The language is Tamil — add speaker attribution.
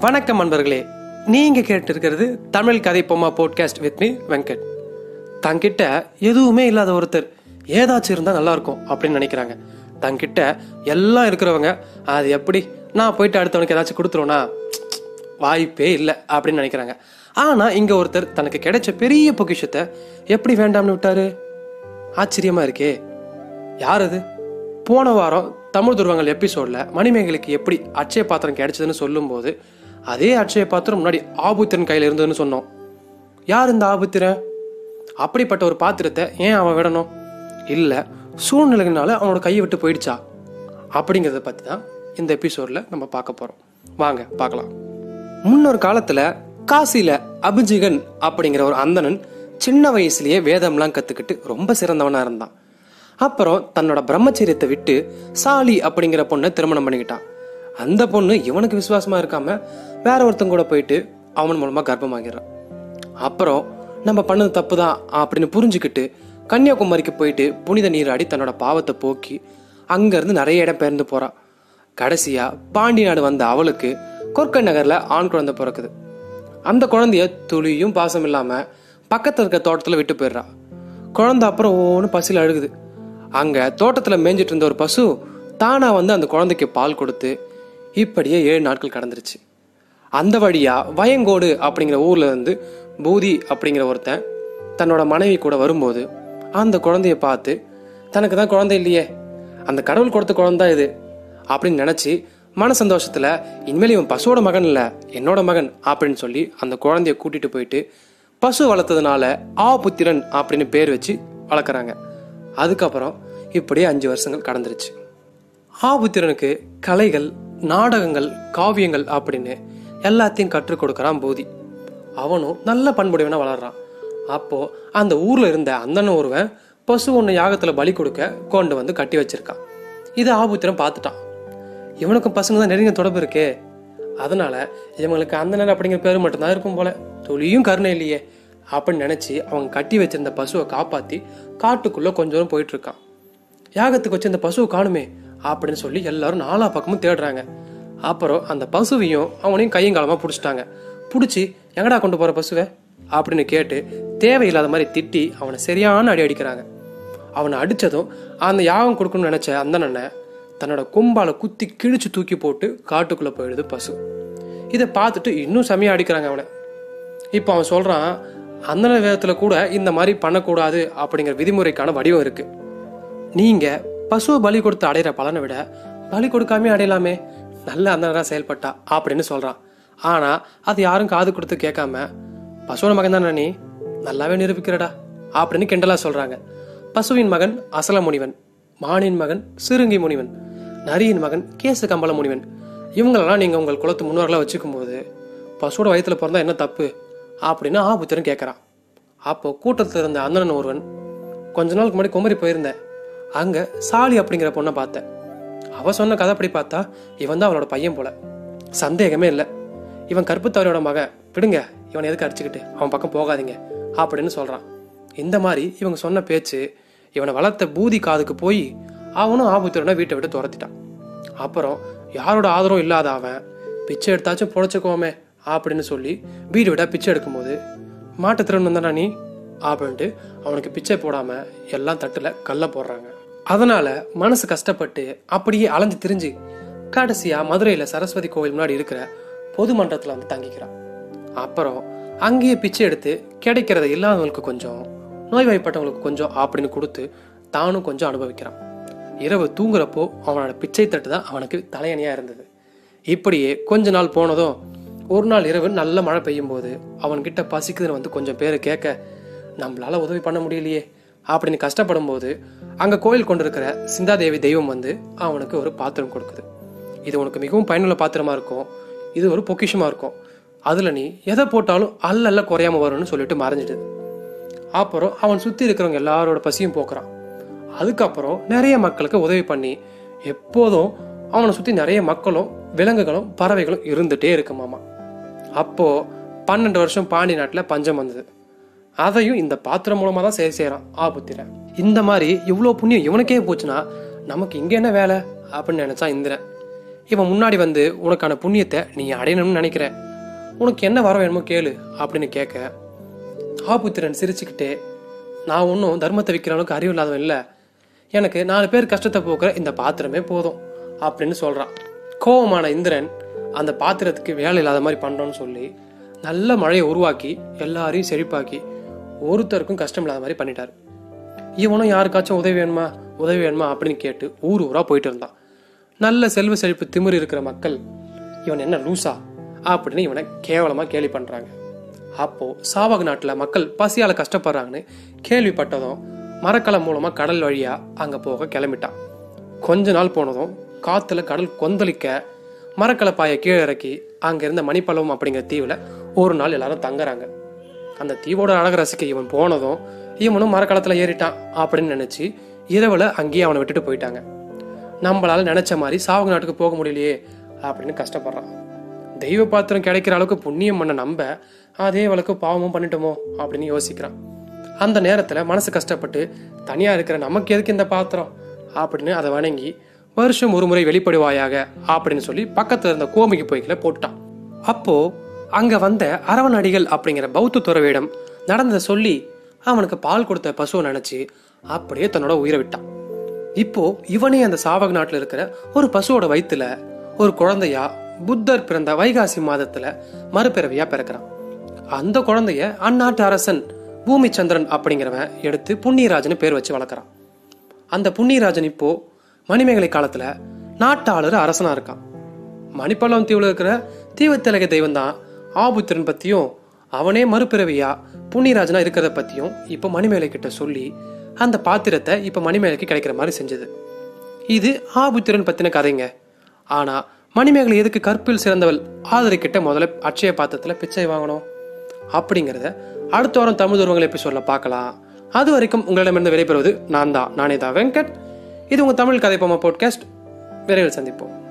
Speaker 1: வணக்கம் நண்பர்களே நீங்க கேட்டிருக்கிறது தமிழ் கதை பொம்மா போட்காஸ்ட் வித் மீ வெங்கட். தங்கிட்ட எதுவுமே இல்லாத ஒருத்தர். ஏதாச்சும் இருந்தால் நல்லா இருக்கும் அப்படின்னு நினைக்கிறாங்க. தங்கிட்ட எல்லாம் இருக்கிறவங்க அது எப்படி? நான் போயிட்டு அடுத்தவனுக்கு ஏதாச்சும் கொடுத்துருவோன்னா வாய்ப்பே இல்லை அப்படின்னு நினைக்கிறாங்க. ஆனா இங்க ஒருத்தர் தனக்கு கிடைச்ச பெரிய பொக்கிஷத்தை எப்படி வேண்டாம்னு விட்டாரு? ஆச்சரியமா இருக்கே. யார் அது? போன வாரம் தமிழ் துருவங்கள் எபிசோடில் மணிமேகலுக்கு எப்படி அச்சய பாத்திரம் கிடைச்சதுன்னு சொல்லும்போது அதே அட்சய பாத்திரம் முன்னாடி ஆபுத்திரன் கையில் இருந்ததுன்னு சொன்னோம். யார் இந்த ஆபுத்திரன்? அப்படிப்பட்ட ஒரு பாத்திரத்தை ஏன் அவன் விடணும்? இல்லை சூழ்நிலைகள்னால அவனோட கையை விட்டு போயிடுச்சா? அப்படிங்கிறத பற்றி தான் இந்த எபிசோடில் நம்ம பார்க்க போகிறோம் வாங்க பார்க்கலாம். முன்னொரு காலத்தில் காசியில் அபிஜிகன் அப்படிங்கிற ஒரு அந்தணன் சின்ன வயசுலேயே வேதம்லாம் கற்றுக்கிட்டு ரொம்ப சிறந்தவனாக இருந்தான். அப்புறம் தன்னோட பிரம்மச்சரியத்தை விட்டு சாலி அப்படிங்கிற பொண்ணை திருமணம் பண்ணிக்கிட்டான். அந்த பொண்ணு இவனுக்கு விசுவாசமா இருக்காம வேற ஒருத்தங்க கூட போயிட்டு அவன் மூலமா கர்ப்பமாகிறான் அப்புறம் நம்ம பண்ணது தப்பு தான் அப்படின்னு புரிஞ்சுக்கிட்டு கன்னியாகுமரிக்கு போயிட்டு புனித நீராடி தன்னோட பாவத்தை போக்கி அங்கேருந்து நிறைய இடம் பெயர்ந்து போறான் கடைசியா பாண்டி நாடு வந்த அவளுக்கு கொற்கை நகர்ல ஆண் குழந்தை பிறக்குது. அந்த குழந்தைய துளியும் பாசம் இல்லாம பக்கத்துல இருக்க தோட்டத்துல விட்டு போயிடுறா. குழந்தை அப்புறம் ஓன்னு பசியில் அழுகுது. அங்க தோட்டத்துல மேய்ஞ்சிட்டு இருந்த ஒரு பசு தானா வந்து அந்த குழந்தைக்கு பால் கொடுத்து இப்படியே ஏழு நாட்கள் கடந்துருச்சு. அந்த வழியாக வயங்கோடு அப்படிங்கிற ஊரில் இருந்து பூதி அப்படிங்கிற ஒருத்தன் தன்னோட மனைவி கூட வரும்போது அந்த குழந்தைய பார்த்து தனக்கு தான் குழந்தை இல்லையே. அந்த கடவுள் கொடுத்த குழந்தை இது. அப்படின்னு நினச்சி மன சந்தோஷத்தில் இனிமேல் இவன் பசுவோட மகன் இல்லை என்னோட மகன் அப்படின்னு சொல்லி அந்த குழந்தைய கூட்டிட்டு போயிட்டு பசு வளர்த்ததுனால ஆபுத்திரன் அப்படின்னு பேர் வச்சு வளர்க்குறாங்க. அதுக்கப்புறம் இப்படியே அஞ்சு வருஷங்கள் கடந்துருச்சு. ஆபுத்திரனுக்கு கலைகள் நாடகங்கள் காவியங்கள் அப்படின்னு எல்லாத்தையும் கற்றுக் கொடுக்குறான் போதி. அவனும் நல்ல பண்புடையவனாக வளர்றான். அப்போ அந்த ஊர்ல இருந்த அந்தன ஒருவன் பசு ஒன்று யாகத்துல பலி கொடுக்க கொண்டு வந்து கட்டி வச்சிருக்கான். இதை ஆபுத்திரம் பார்த்துட்டான். இவனுக்கும் பசங்க தான் நெருங்கிய தொடர்பு இருக்கே. அதனால இவங்களுக்கு அந்தனர் அப்படிங்கிற பேர் மட்டும்தான் இருக்கும் போல. துளியும் கருணை இல்லையே. அப்படின்னு நினைச்சு அவங்க கட்டி வச்சிருந்த பசுவை காப்பாத்தி காட்டுக்குள்ள கொஞ்சம் போயிட்டு இருக்கான். யாகத்துக்கு வச்சு இந்த பசுவை காணுமே. அப்படின்னு சொல்லி எல்லாரும் நாலா பக்கமும் தேடுறாங்க. அப்புறம் அந்த பசுவையும் அவனையும் கையும் பிடிச்சிட்டாங்க. பிடிச்சி எங்கடா கொண்டு போகிற பசுவை? அப்படின்னு கேட்டு தேவையில்லாத மாதிரி திட்டி அவனை சரியான அடி அடிக்கிறாங்க. அவனை அடித்ததும் அந்த யாகம் கொடுக்கணும்னு நினைச்ச அந்தனனை தன்னோட கொம்பால குத்தி கிழிச்சு தூக்கி போட்டு காட்டுக்குள்ளே போயிடுது பசு. இதை பார்த்துட்டு இன்னும் செமையாக அடிக்கிறாங்க அவனை. இப்போ அவன் சொல்கிறான் அந்தன வேதத்துல கூட இந்த மாதிரி பண்ணக்கூடாது அப்படிங்கிற விதிமுறைக்கான வடிவம் இருக்குது நீங்கள் பசுவை பலி கொடுத்து அடையிற பலனை விட பலி கொடுக்காம அடையலாமே. நல்ல அந்தனரா செயல்பட்டா அப்படின்னு சொல்றான். ஆனா அது யாரும் காது கொடுத்து கேட்காம பசுவோட மகன் தானே நீ? நல்லாவே நிரூபிக்கிறடா அப்படின்னு கிண்டலா சொல்றாங்க. பசுவின் மகன் அசல முனிவன் மானின் மகன் சிறுங்கி முனிவன் நரியின் மகன் கேசு கம்பள முனிவன். இவங்களெல்லாம் நீங்கள் உங்கள் குலத்து முன்னோர்களாக வச்சுக்கும் போது பசுவோட வயித்துல பிறந்தா என்ன தப்பு? அப்படின்னு ஆபுத்திரன் கேட்குறான் அப்போ கூட்டத்தில் இருந்த அந்தனன் ஒருவன் கொஞ்ச நாளுக்கு முன்னாடி குமரி போயிருந்தேன். அங்கே சாலி அப்படிங்கிற பொண்ணை பார்த்தேன். அவள் சொன்ன கதைப்படி பார்த்தா இவன் தான் அவளோட பையன் போல. சந்தேகமே இல்லை. இவன் கற்புத்தவரோட மகன் விடுங்க இவனை எதுக்கு அடிச்சுக்கிட்டு? அவன் பக்கம் போகாதீங்க அப்படின்னு சொல்கிறான் இந்த மாதிரி இவங்க சொன்ன பேச்சு இவனை வளர்த்த பூதி காதுக்கு போய் அவனும் ஆபுத்திரனை வீட்டை விட்டு துரத்திட்டான். அப்புறம் யாரோட ஆதரவும் இல்லாத அவன் பிச்சை எடுத்தாச்சும் புழைச்சிக்கோமே அப்படின்னு சொல்லி வீடு விட பிச்சை எடுக்கும்போது மாட்டுத்திறன் வந்தானா நீ? அப்படின்ட்டு அவனுக்கு பிச்சை போடாமல் எல்லாம் தட்டில் கல்லை போடுறாங்க. அதனால மனசு கஷ்டப்பட்டு அப்படியே அலைஞ்சு திரிஞ்சு கடைசியா மதுரையில சரஸ்வதி கோவில் முன்னாடி இருக்கிற பொது மன்றத்துல வந்து தங்கிக்கிறான். அப்புறம் அங்கேயே பிச்சை எடுத்து கிடைக்கிறத இல்லாதவங்களுக்கு கொஞ்சம் நோய்வாய்ப்பட்டவங்களுக்கு கொஞ்சம் அப்படின்னு கொடுத்து தானும் கொஞ்சம் அனுபவிக்கிறான். இரவு தூங்குறப்போ அவனோட பிச்சை தட்டு தான் அவனுக்கு தலையணியா இருந்தது. இப்படியே கொஞ்ச நாள் போனதும் ஒரு நாள் இரவு நல்ல மழை பெய்யும் போது அவன்கிட்ட பசிக்குதுன்னு வந்து கொஞ்சம் பேர் கேட்க நம்மளால உதவி பண்ண முடியலையே அப்படின்னு கஷ்டப்படும் போது அங்க கோயில் கொண்டிருக்கிற சிந்தாதேவி தெய்வம் வந்து அவனுக்கு ஒரு பாத்திரம் கொடுக்குது. இது உனக்கு மிகவும் பயனுள்ள பாத்திரமா இருக்கும். இது ஒரு பொக்கிஷமா இருக்கும். அதுல நீ எதை போட்டாலும் அல்ல அல்ல குறையாம வரும்னு சொல்லிட்டு மறைஞ்சிடுது அப்புறம் அவன் சுத்தி இருக்கிறவங்க எல்லாரோட பசியும் போக்குறான். அதுக்கப்புறம் நிறைய மக்களுக்கு உதவி பண்ணி எப்போதும் அவனை சுத்தி நிறைய மக்களும் விலங்குகளும் பறவைகளும் இருந்துட்டே இருக்கு மாமா. அப்போ பன்னெண்டு வருஷம் பாண்டி நாட்டுல பஞ்சம் வந்தது. அதையும் இந்த பாத்திரம் மூலமா தான் சரி செய்யறான் ஆபுத்திரன். இந்த மாதிரி இவ்வளோ புண்ணியம் இவனுக்கே போச்சுன்னா நமக்கு இங்கே என்ன வேலை? அப்படின்னு நினச்சா இந்திரன். இவன் முன்னாடி வந்து உனக்கான புண்ணியத்தை நீ அடையணும்னு நினைக்கிற உனக்கு என்ன வர வேணுமோ கேளு அப்படின்னு கேட்க ஆபுத்திரன் சிரிச்சுக்கிட்டே நான் ஒன்றும் தர்மத்தை விற்கிற அளவுக்கு அறிவு இல்லாதவன் இல்லை. எனக்கு நாலு பேர் கஷ்டத்தை போக்குற இந்த பாத்திரமே போதும் அப்படின்னு சொல்கிறான் கோபமான இந்திரன் அந்த பாத்திரத்துக்கு வேலை இல்லாத மாதிரி பண்ணுறோன்னு சொல்லி நல்ல மழையை உருவாக்கி எல்லாரையும் செழிப்பாக்கி ஒருத்தருக்கும் கஷ்டம் இல்லாத மாதிரி பண்ணிட்டார். இவனும் யாருக்காச்சும் உதவி வேணுமா உதவி வேணுமா அப்படின்னு கேட்டு ஊர் ஊரா போயிட்டு இருந்தான். நல்ல செல்வ செழிப்பு திமிர் இருக்கிற மக்கள் இவன் என்ன லூசா? அப்படின்னு இவனை கேவலமா கேலி பண்றாங்க. அப்போ சாவக நாட்டில் மக்கள் பசியால கஷ்டப்படுறாங்கன்னு கேள்விப்பட்டதும் மரக்கலம் மூலமா கடல் வழியா அங்க போக கிளம்பிட்டான். கொஞ்ச நாள் போனதும் காத்துல கடல் கொந்தளிக்க மரக்கலை பாயை கீழே இறக்கி அங்க இருந்த மணிப்பழம் அப்படிங்கிற தீவுல ஒரு நாள் எல்லாரும் தங்குறாங்க. அந்த தீவோட அழக ரசிக்க இவன் போனதும் இவனும் மரக்காலத்தில் ஏறிட்டான் அப்படின்னு நினச்சி இரவில் அங்கேயே அவனை விட்டுட்டு போயிட்டாங்க. நம்மளால நினச்ச மாதிரி சாவக நாட்டுக்கு போக முடியலையே அப்படின்னு கஷ்டப்படுறான். தெய்வ பாத்திரம் கிடைக்கிற அளவுக்கு புண்ணியம் பண்ண நம்ப அதே வழக்கு பாவமும் பண்ணிட்டோமோ அப்படின்னு யோசிக்கிறான். அந்த நேரத்தில் மனசு கஷ்டப்பட்டு தனியாக இருக்கிற நமக்கு எதுக்கு இந்த பாத்திரம் அப்படின்னு அதை வணங்கி வருஷம் ஒரு முறை வெளிப்படுவாயாக அப்படின்னு சொல்லி பக்கத்தில் இருந்த கோமிக்கு போய்களை போட்டான் அப்போ அங்க வந்த அரவணடிகள் அப்படிங்கிற பௌத்த துறவியிடம் நடந்ததை சொல்லி அவனுக்கு பால் கொடுத்த பசுவை நினைச்சு அப்படியே தன்னோட உயிரை விட்டான். இப்போ இவனே அந்த சாவக நாட்டில் இருக்கிற ஒரு பசுவோட வயிற்றுல ஒரு குழந்தையா புத்தர் பிறந்த வைகாசி மாதத்துல மறுபிறவியா பிறக்கிறான். அந்த குழந்தைய அந்நாட்டு அரசன் பூமிச்சந்திரன் அப்படிங்கிறவன் எடுத்து புண்ணியராஜன் பேர் வச்சு வளர்க்குறான். அந்த புண்ணியராஜன் இப்போ மணிமேகலை காலத்துல நாட்டாளர் அரசனா இருக்கான். மணிப்பள்ளம் தீவுல இருக்கிற தீவத்திலக தெய்வம் தான் ஆபுத்திரன் பத்தியும் அவனே மறுபிறவியா? புண்ணியராஜனா இருக்கிறத பத்தியும் இப்போ மணிமேலை கிட்ட சொல்லி அந்த பாத்திரத்தை இப்போ மணிமேலைக்கு கிடைக்கிற மாதிரி செஞ்சது. இது ஆபுத்திரன் பத்தின கதைங்க. ஆனா மணிமேகலை எதுக்கு கற்பில் சிறந்தவள்? ஆதரி கிட்ட முதல்ல அட்சய பாத்திரத்துல பிச்சை வாங்கணும். அப்படிங்கிறத அடுத்த வாரம் தமிழ் உருவங்கள் எபிசோட்ல பார்க்கலாம். அது வரைக்கும் உங்களிடமிருந்து விடைபெறுவது நான் தான் நானே தான் வெங்கட். இது உங்க தமிழ் கதை பொம்மை பாட்காஸ்ட் விரைவில் சந்திப்போம்.